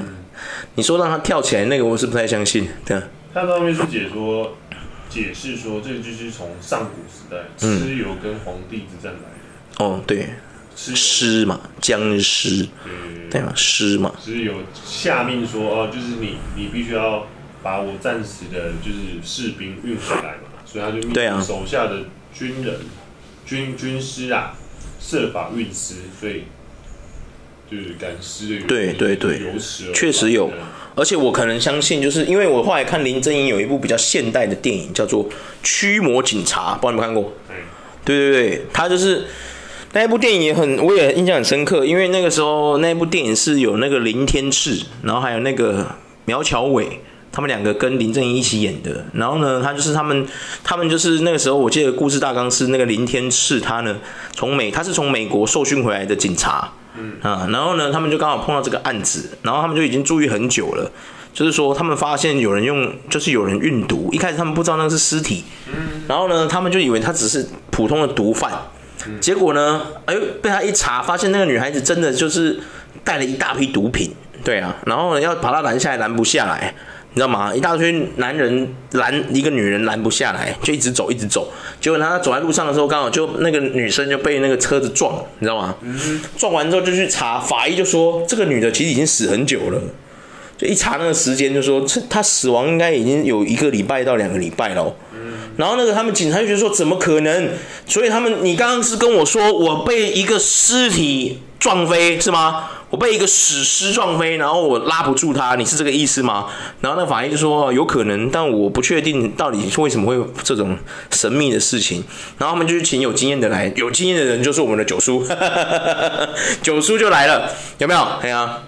Speaker 1: 你说让他跳起来那个，我是不太相信，对啊。
Speaker 2: 他上面是解说，解释说，这个就是从上古时代蚩尤跟黄帝之战来的。
Speaker 1: 嗯、哦，对，蚩嘛，僵尸，对嘛，蚩嘛。
Speaker 2: 蚩尤下命说，哦，就是你，你必须要把我暂时的，就是士兵运回来嘛，所以他就命令手下的军人、军军师啊，设法运尸，所以就是赶尸的。
Speaker 1: 对对对，确实有。而且我可能相信，就是因为我后来看林正英有一部比较现代的电影，叫做《驱魔警察》，不知道你们看过？对对对，他就是那一部电影也很，我也印象很深刻，因为那个时候那一部电影是有那个林天赐，然后还有那个苗侨伟，他们两个跟林正英一起演的。然后呢，他就是他们，他们就是那个时候，我记得故事大纲是那个林天赐，他呢从美，他是从美国受训回来的警察。嗯。啊，然后呢，他们就刚好碰到这个案子，然后他们就已经注意很久了，就是说他们发现有人用，就是有人运毒，一开始他们不知道那个是尸体，嗯，然后呢，他们就以为他只是普通的毒贩，嗯，结果呢，哎，被他一查，发现那个女孩子真的就是带了一大批毒品，对啊，然后呢，要把他拦下来，拦不下来。你知道吗？一大堆男人拦一个女人拦不下来，就一直走，一直走。结果他走在路上的时候，刚好就那个女生就被那个车子撞，你知道吗？嗯、撞完之后就去查，法医就说这个女的其实已经死很久了。就一查那个时间，就说这她死亡应该已经有一个礼拜到两个礼拜了。然后那个他们警察就觉得说怎么可能？所以他们你刚刚是跟我说我被一个尸体撞飞是吗？我被一个死尸撞飞，然后我拉不住他，你是这个意思吗？然后那法医就说有可能，但我不确定到底为什么会有这种神秘的事情。然后他们就去请有经验的来，有经验的人就是我们的九叔，九叔就来了，有没有？哎呀，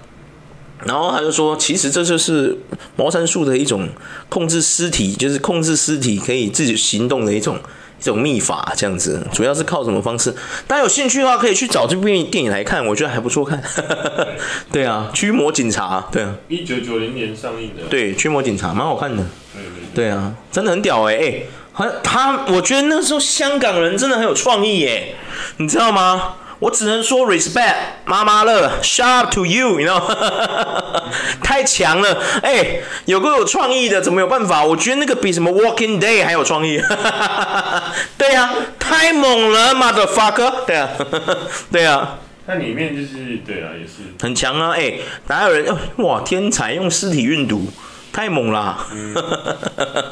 Speaker 1: 然后他就说，其实这就是茅山术的一种控制尸体，就是控制尸体可以自己行动的一种。一种秘法这样子，主要是靠什么方式？大家有兴趣的话，可以去找这部电影来看，我觉得还不错看。对啊，驱魔警察，对啊，
Speaker 2: 一九九零年上映的，
Speaker 1: 对，驱魔警察蛮好看的。
Speaker 2: 对对
Speaker 1: 对啊，真的很屌哎、欸、哎，他他，我觉得那时候香港人真的很有创意耶，你知道吗？我只能说 respect 妈妈乐，shout out to you，你知道吗？太强了，哎、欸，有个有创意的，怎么有办法？我觉得那个比什么 Walking Day 还有创意。对呀、啊，太猛了，motherfucker。对啊，对啊。
Speaker 2: 它里面就是对啊，也是
Speaker 1: 很强啊，哎、欸，哪有人哇？天才用尸体运毒，太猛了。嗯、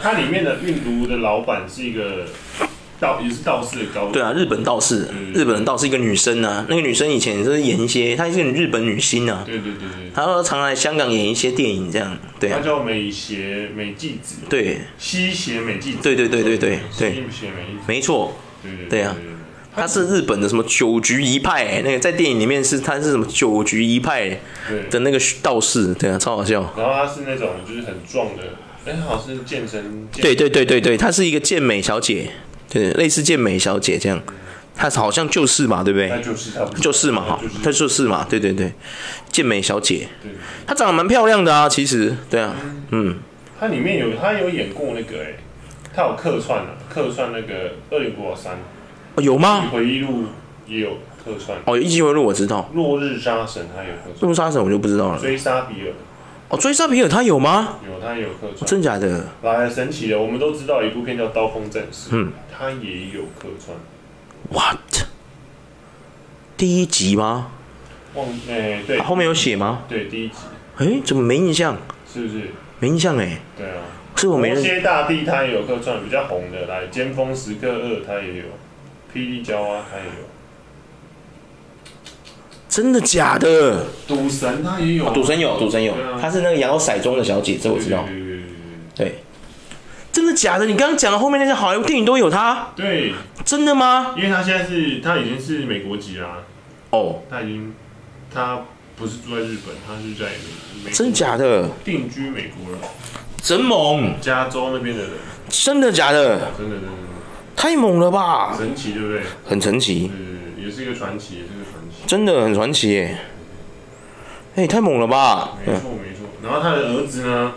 Speaker 2: 它里面的运毒的老板是一个。道也是道士的高
Speaker 1: 度。对啊，日本道士，嗯、日本人道士一个女生啊，那个女生以前就是演一些，她是个日本女星啊，
Speaker 2: 对对对对，
Speaker 1: 她说常来香港演一些电影这样，对啊，
Speaker 2: 她叫美邪美纪子，
Speaker 1: 对，
Speaker 2: 西邪美纪子，
Speaker 1: 对对对对对对，
Speaker 2: 西邪美纪子，
Speaker 1: 没错，对对对啊，她是日本的什么九局一派、欸，那个在电影里面是她是什么九局一派的那个道士，对啊，超好笑，
Speaker 2: 然后她是那种就是很壮的，哎，好像是健身，
Speaker 1: 对对对对对，她是一个健美小姐。对，类似健美小姐这样，她好像就是嘛，对不对？
Speaker 2: 就是
Speaker 1: 就是嘛，哈，她就是嘛，对对对，健美小姐，她长得蛮漂亮的啊，其实，对啊，嗯。
Speaker 2: 她里面有，她有演过那个，哎，她有客串啊，客串那个《恶灵古堡三》。
Speaker 1: 有吗？
Speaker 2: 回忆录也有客串。
Speaker 1: 哦，一级回忆录我知道。
Speaker 2: 落日杀神他有客串。
Speaker 1: 落日杀神我就不知道了。
Speaker 2: 追杀比尔。
Speaker 1: 哦，追杀皮尔他有吗？
Speaker 2: 有，他也有客串。
Speaker 1: 真假的？
Speaker 2: 来，神奇的，我们都知道一部片叫《刀锋战士》。嗯。他也有客串
Speaker 1: ，What？第一集吗？
Speaker 2: 忘诶、欸，对，
Speaker 1: 后面有写吗？
Speaker 2: 对，第一集。
Speaker 1: 诶、欸，怎么没印象？
Speaker 2: 是不是？
Speaker 1: 没印象诶、欸。
Speaker 2: 对啊。
Speaker 1: 是我没。
Speaker 2: 魔蝎大帝他也有客串，比较红的，来，尖峰时刻二他也有，霹雳娇啊他也有。
Speaker 1: 真的假的？
Speaker 2: 赌神他也有，
Speaker 1: 赌神有，赌神有，他、啊、是那个摇骰盅的小姐，这我知道。对，真的假的？你刚刚讲的后面那些好莱坞电影都有他？
Speaker 2: 对，
Speaker 1: 真的吗？
Speaker 2: 因为他现在是，他已经是美国籍啦。
Speaker 1: 哦，
Speaker 2: 他已经，他不是住在日本，他是在美，
Speaker 1: 真假的？
Speaker 2: 定居美国了。
Speaker 1: 真猛！
Speaker 2: 加州那边的人。真
Speaker 1: 的假的？
Speaker 2: 真的真的。
Speaker 1: 太猛了吧！
Speaker 2: 神奇对不对？
Speaker 1: 很神奇。
Speaker 2: 是，也是一个传奇，也是一个传奇。
Speaker 1: 真的很传奇耶！哎，太猛了吧！
Speaker 2: 没错没错。然后他的儿子呢？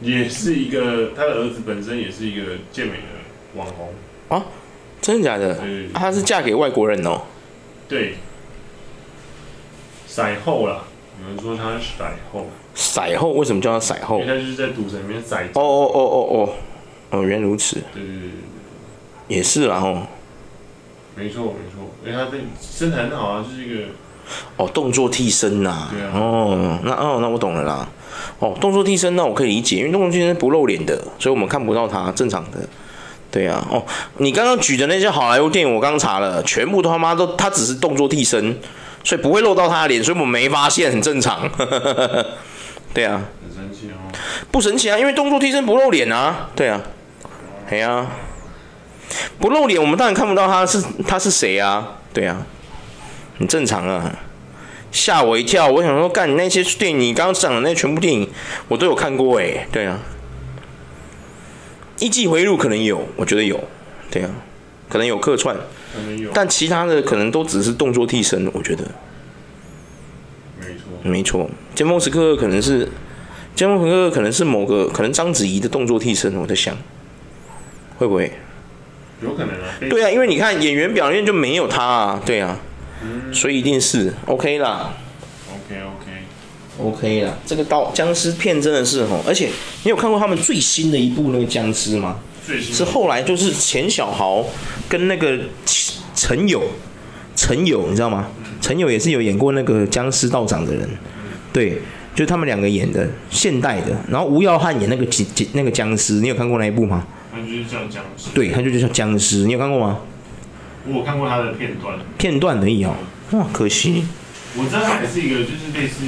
Speaker 2: 也是一个，他的儿子本身也是一个健美的网红
Speaker 1: 啊，真的假的？
Speaker 2: 对，
Speaker 1: 她是嫁给外国人哦。
Speaker 2: 对，骰后啦，有人说他是骰后。
Speaker 1: 骰后为什么叫他骰后？
Speaker 2: 因为他就是在赌城里面骰。
Speaker 1: 哦哦哦哦哦，哦原来如此。
Speaker 2: 对对对对，
Speaker 1: 也是啦哦。
Speaker 2: 没错没错，因为他的身材很好啊，就是一个。
Speaker 1: 哦，动作替身呐、啊。
Speaker 2: 对啊。
Speaker 1: 哦，那哦，那我懂了啦。哦，动作替身那我可以理解，因为动作替身不露脸的，所以我们看不到他正常的。对啊，哦，你刚刚举的那些好莱坞电影，我刚查了，全部都他妈都他只是动作替身，所以不会露到他的脸，所以我们没发现，很正常。对啊。
Speaker 2: 很神奇哦。
Speaker 1: 不神奇啊，因为动作替身不露脸啊。对啊。对啊。不露脸，我们当然看不到他是他是谁啊。对啊。很正常啊。吓我一跳！我想说，干你那些电影，你刚刚讲的那全部电影，我都有看过哎。对啊，一季回路可能有，我觉得有。对啊，可能有客串，但其他的可能都只是动作替身，我觉得。
Speaker 2: 没错。
Speaker 1: 没错，尖峰时刻可能是尖峰时刻可能是某个可能章子怡的动作替身，我在想，会不会？
Speaker 2: 有可能啊。
Speaker 1: 对啊，因为你看演员表现就没有他啊。对啊。所以一定是 OK 啦
Speaker 2: ，OK OK
Speaker 1: OK 啦。这个刀僵尸片真的是吼，而且你有看过他们最新的一部那个僵尸吗？
Speaker 2: 最新
Speaker 1: 是后来就是钱小豪跟那个陈友，陈友你知道吗？陈友也是有演过那个僵尸道长的人，对，就他们两个演的现代的。然后吴耀汉演那个僵那个僵尸，你有看过那一部吗？
Speaker 2: 他就是像僵尸。
Speaker 1: 对，他就叫僵尸，你有看过吗？
Speaker 2: 我有看过他的片段，
Speaker 1: 片段而已哦。哇，可惜。
Speaker 2: 我知道他也是一个，就是类似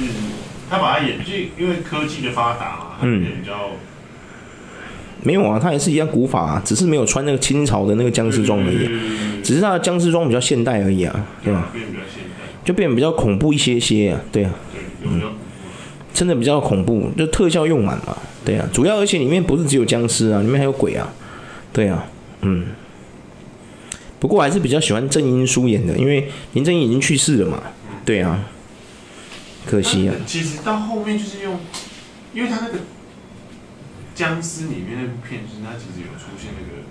Speaker 2: 他把他演，就因为科技的发达嘛，嗯，比较。
Speaker 1: 没有啊，他也是一样古法啊，只是没有穿那个清朝的那个僵尸装而已。只是他的僵尸装比较现代而已啊，对吧？
Speaker 2: 变比较现代，
Speaker 1: 就变得比较恐怖一些些啊，对啊。
Speaker 2: 对，嗯，
Speaker 1: 真的比较恐怖，就特效用满嘛，对啊。主要而且里面不是只有僵尸啊，里面还有鬼啊，对啊，嗯。不过我还是比较喜欢郑英书演的，因为林正英已经去世了嘛。对啊，可惜啊。
Speaker 2: 其实到后面就是用，因为他那个僵尸里面那部片，就是他其实有出现那个，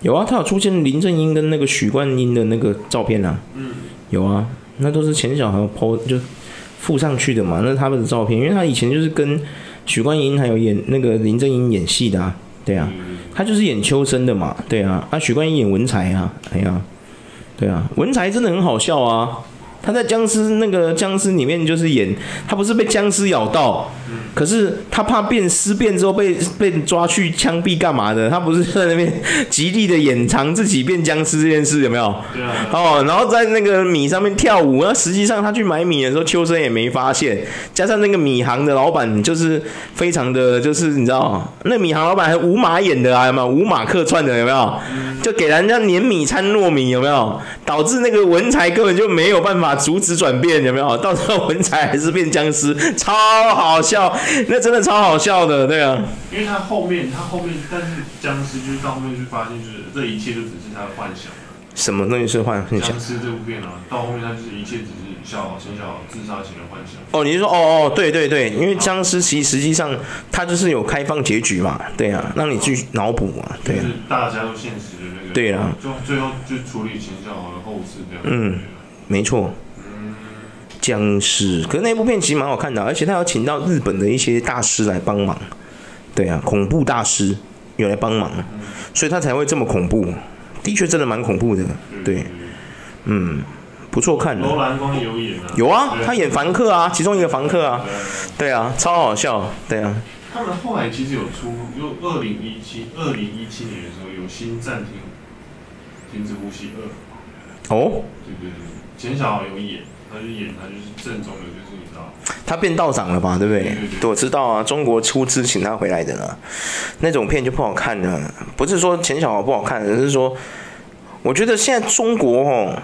Speaker 1: 有啊，他有出现林正英跟那个许冠英的那个照片啊。嗯，有啊，那都是钱小豪 po 就附上去的嘛，那是他们的照片，因为他以前就是跟许冠英还有演那个林正英演戏的啊。对啊。他就是演秋生的嘛，对啊，啊许冠英演文才啊，哎呀，对啊，文才真的很好笑啊。他在僵尸那个僵尸里面就是演，他不是被僵尸咬到，可是他怕变尸变之后被被抓去枪毙干嘛的？他不是在那边极力的掩藏自己变僵尸这件事有没有？对啊。哦，然后在那个米上面跳舞，那实际上他去买米的时候，秋生也没发现。加上那个米行的老板就是非常的就是你知道，那米行老板还无马演的啊，有没有？无码客串的有没有？就给人家黏米掺糯米有没有？导致那个文才根本就没有办法。阻止转变有没有？到时候文采还是变僵尸，超好笑，那真的超好笑的，对啊。
Speaker 2: 因为他后面，他后面，但是僵尸就是到后面就发现，就是这一切都只是他的幻想。
Speaker 1: 什么东西是幻想？
Speaker 2: 僵尸这部片啊，到后面他就是一切只是小钱小自杀前的幻想。
Speaker 1: 哦，你是说哦哦，对对对，因为僵尸其实实际上它就是有开放结局嘛，对啊，让你去脑补嘛，对啊。
Speaker 2: 就是大家都现实的那个。
Speaker 1: 对啊。
Speaker 2: 就最后就处理钱小豪的后事这样。
Speaker 1: 嗯，没错。僵尸，可是那部片其实蛮好看的，而且他有请到日本的一些大师来帮忙，对啊，恐怖大师有来帮忙，所以他才会这么恐怖。的确，真的蛮恐怖的，对，嗯，不错看的。
Speaker 2: 罗兰光有演啊？
Speaker 1: 有啊，他演房客啊，其中一个房客啊，对啊，超好笑，对啊。
Speaker 2: 他们后来其实有出，就二零一七、二零一七年的时候有新暂停，停止呼吸二。哦。对对对，钱小豪有演。他就演，他就是正宗的，就是你知道，
Speaker 1: 他变道长了吧，对不对？我知道啊，中国出资请他回来的呢。那种片就不好看了，不是说钱小豪不好看，而是说，我觉得现在中国哦，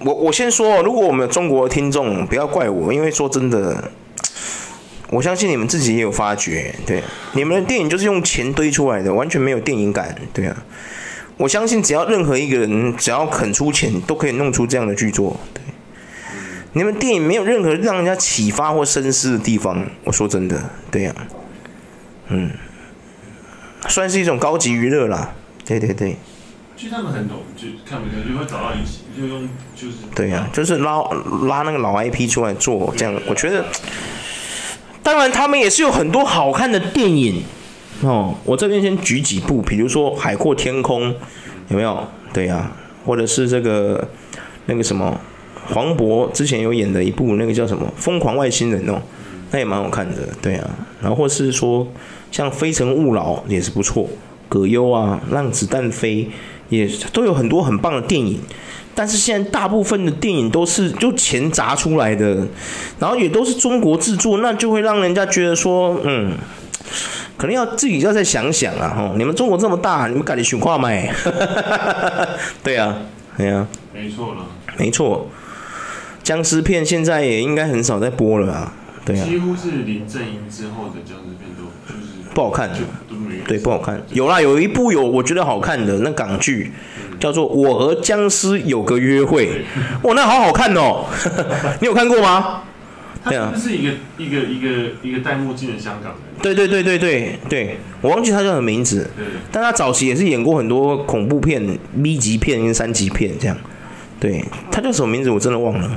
Speaker 1: 我我先说，如果我们有中国的听众，不要怪我，因为说真的，我相信你们自己也有发觉，对，你们的电影就是用钱堆出来的，完全没有电影感，对啊。我相信只要任何一个人只要肯出钱，都可以弄出这样的剧作，对。你们电影没有任何让人家启发或深思的地方，我说真的，对呀、啊，嗯，算是一种高级娱乐啦，对对对。
Speaker 2: 其实他们很懂，就看不见就会找到一起，就用就是。
Speaker 1: 对呀、啊，就是拉拉那个老 IP 出来做这样，我觉得，当然他们也是有很多好看的电影哦。我这边先举几部，比如说《海阔天空》，有没有？对呀、啊，或者是这个那个什么。黄渤之前有演的一部那个叫什么《疯狂外星人》哦，那也蛮好看的，对啊。然后或是说像《非诚勿扰》也是不错，葛优啊，《让子弹飞》也都有很多很棒的电影。但是现在大部分的电影都是就钱砸出来的，然后也都是中国制作，那就会让人家觉得说，嗯，可能要自己要再想想啊，吼，你们中国这么大，你们赶紧选话买，对啊，对啊，
Speaker 2: 没错了，
Speaker 1: 没错。僵尸片现在也应该很少在播了啊，对啊。
Speaker 2: 几乎是林正英之后的僵尸片都就是
Speaker 1: 不好看，对，不好看。有啦，有一部有我觉得好看的那港剧，叫做《我和僵尸有个约会》，哇，那好好看哦，你有看过吗？
Speaker 2: 对啊，是一个一个一个一个戴墨镜的香港人。
Speaker 1: 对对对对对对，我忘记他叫什么名字，但他早期也是演过很多恐怖片、B 级片跟三级片这样。对，他叫什么名字？我真的忘了。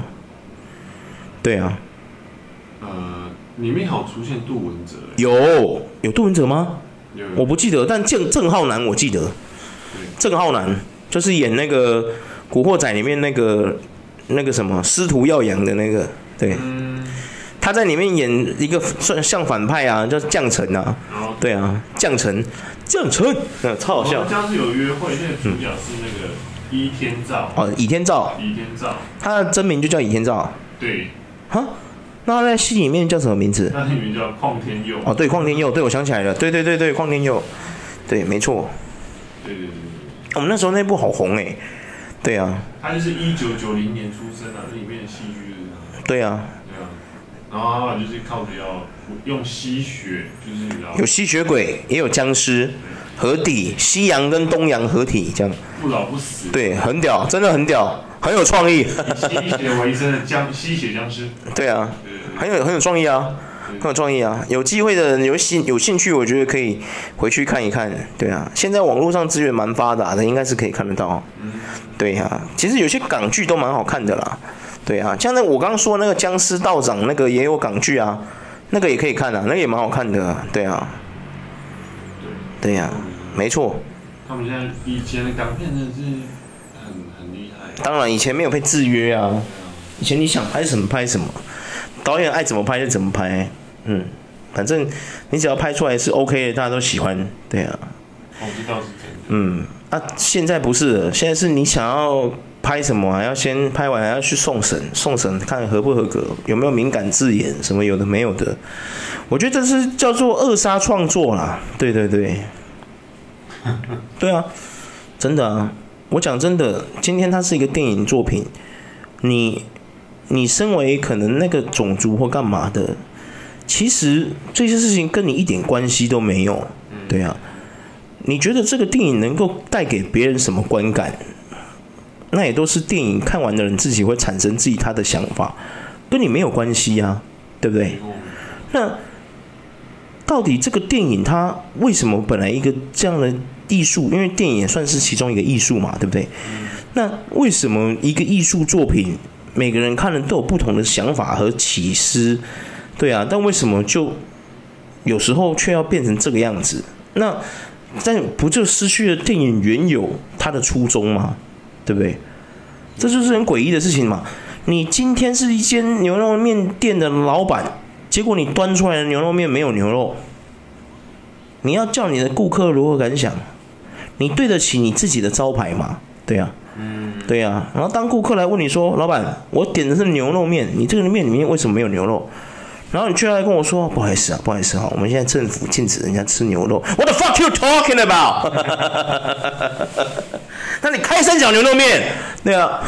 Speaker 1: 对啊，
Speaker 2: 呃，里面好出现杜文泽，
Speaker 1: 有有杜文泽吗？
Speaker 2: 有，
Speaker 1: 我不记得，但郑郑浩南我记得，郑浩南就是演那个《古惑仔》里面那个那个什么师徒耀阳的那个，对，嗯、他在里面演一个算像反派啊，叫降臣啊，哦、对啊，降臣，降臣，嗯，超好笑。
Speaker 2: 像是有约会，那个主角是那个倚天照，
Speaker 1: 哦，倚天照，
Speaker 2: 倚天照，
Speaker 1: 他的真名就叫倚天照，
Speaker 2: 对。
Speaker 1: 哈，那他在戏里面叫什么名字？
Speaker 2: 他的名叫邝天佑。
Speaker 1: 哦，对，邝天佑，对，我想起来了，对对对对，邝天佑，对，没错。
Speaker 2: 对对对，
Speaker 1: 我们那时候那部好红哎，对啊。
Speaker 2: 他就是一九九零年出生的，那里面的戏剧是。
Speaker 1: 对啊。
Speaker 2: 对啊。然后他就是靠着要用吸血，就是
Speaker 1: 有吸血鬼，也有僵尸，合体，西洋跟东洋合体这样。
Speaker 2: 不老不死。
Speaker 1: 对，很屌，真的很屌，很有创意。以
Speaker 2: 吸血为生的僵吸血僵尸。
Speaker 1: 对啊，很有很有创意啊。很有创意啊！有机会的人有兴有兴趣，我觉得可以回去看一看。对啊，现在网络上资源蛮发达的，应该是可以看得到。对啊，其实有些港剧都蛮好看的啦。对啊，像那我刚刚说那个僵尸道长那个也有港剧啊，那个也可以看啊，那个也蛮好看的。对啊，对呀，没错。
Speaker 2: 他们现在以前的港片真的是很很厉害。
Speaker 1: 当然，以前没有被制约啊。以前你想拍什么拍什么，导演爱怎么拍就怎么拍。嗯，反正你只要拍出来是 OK 的，大家都喜欢，对啊。
Speaker 2: 我知道是真的。
Speaker 1: 嗯，啊，现在不是了，现在是你想要拍什么，还要先拍完还要去送审，送审看合不合格，有没有敏感字眼，什么有的没有的。我觉得这是叫做扼杀创作啦，对对对。对啊，真的啊，我讲真的，今天它是一个电影作品，你你身为可能那个种族或干嘛的。其实这些事情跟你一点关系都没有，对啊。你觉得这个电影能够带给别人什么观感？那也都是电影看完的人自己会产生自己他的想法，跟你没有关系呀，对不对？那到底这个电影它为什么本来一个这样的艺术？因为电影也算是其中一个艺术嘛，对不对？那为什么一个艺术作品，每个人看了都有不同的想法和启示？对啊，但为什么就有时候却要变成这个样子？那但不就失去了电影原有它的初衷吗？对不对？这就是很诡异的事情嘛。你今天是一间牛肉面店的老板，结果你端出来的牛肉面没有牛肉，你要叫你的顾客如何敢想？你对得起你自己的招牌吗？对啊，嗯，对啊。然后当顾客来问你说：“老板，我点的是牛肉面，你这个面里面为什么没有牛肉？”然后你居然还跟我说不好意思啊，不好意思哈、啊，我们现在政府禁止人家吃牛肉。What the fuck you talking about？那你开三角牛肉面，对啊，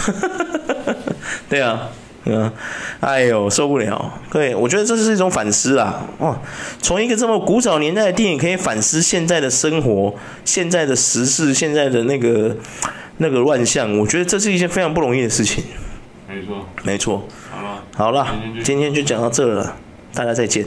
Speaker 1: 对啊，嗯，哎呦受不了。对，我觉得这是一种反思啊。哇，从一个这么古早年代的电影可以反思现在的生活、现在的时事、现在的那个那个乱象，我觉得这是一件非常不容易的事情。
Speaker 2: 没错，
Speaker 1: 没错。
Speaker 2: 好了，
Speaker 1: 好了，今天就讲到这了。大家再见。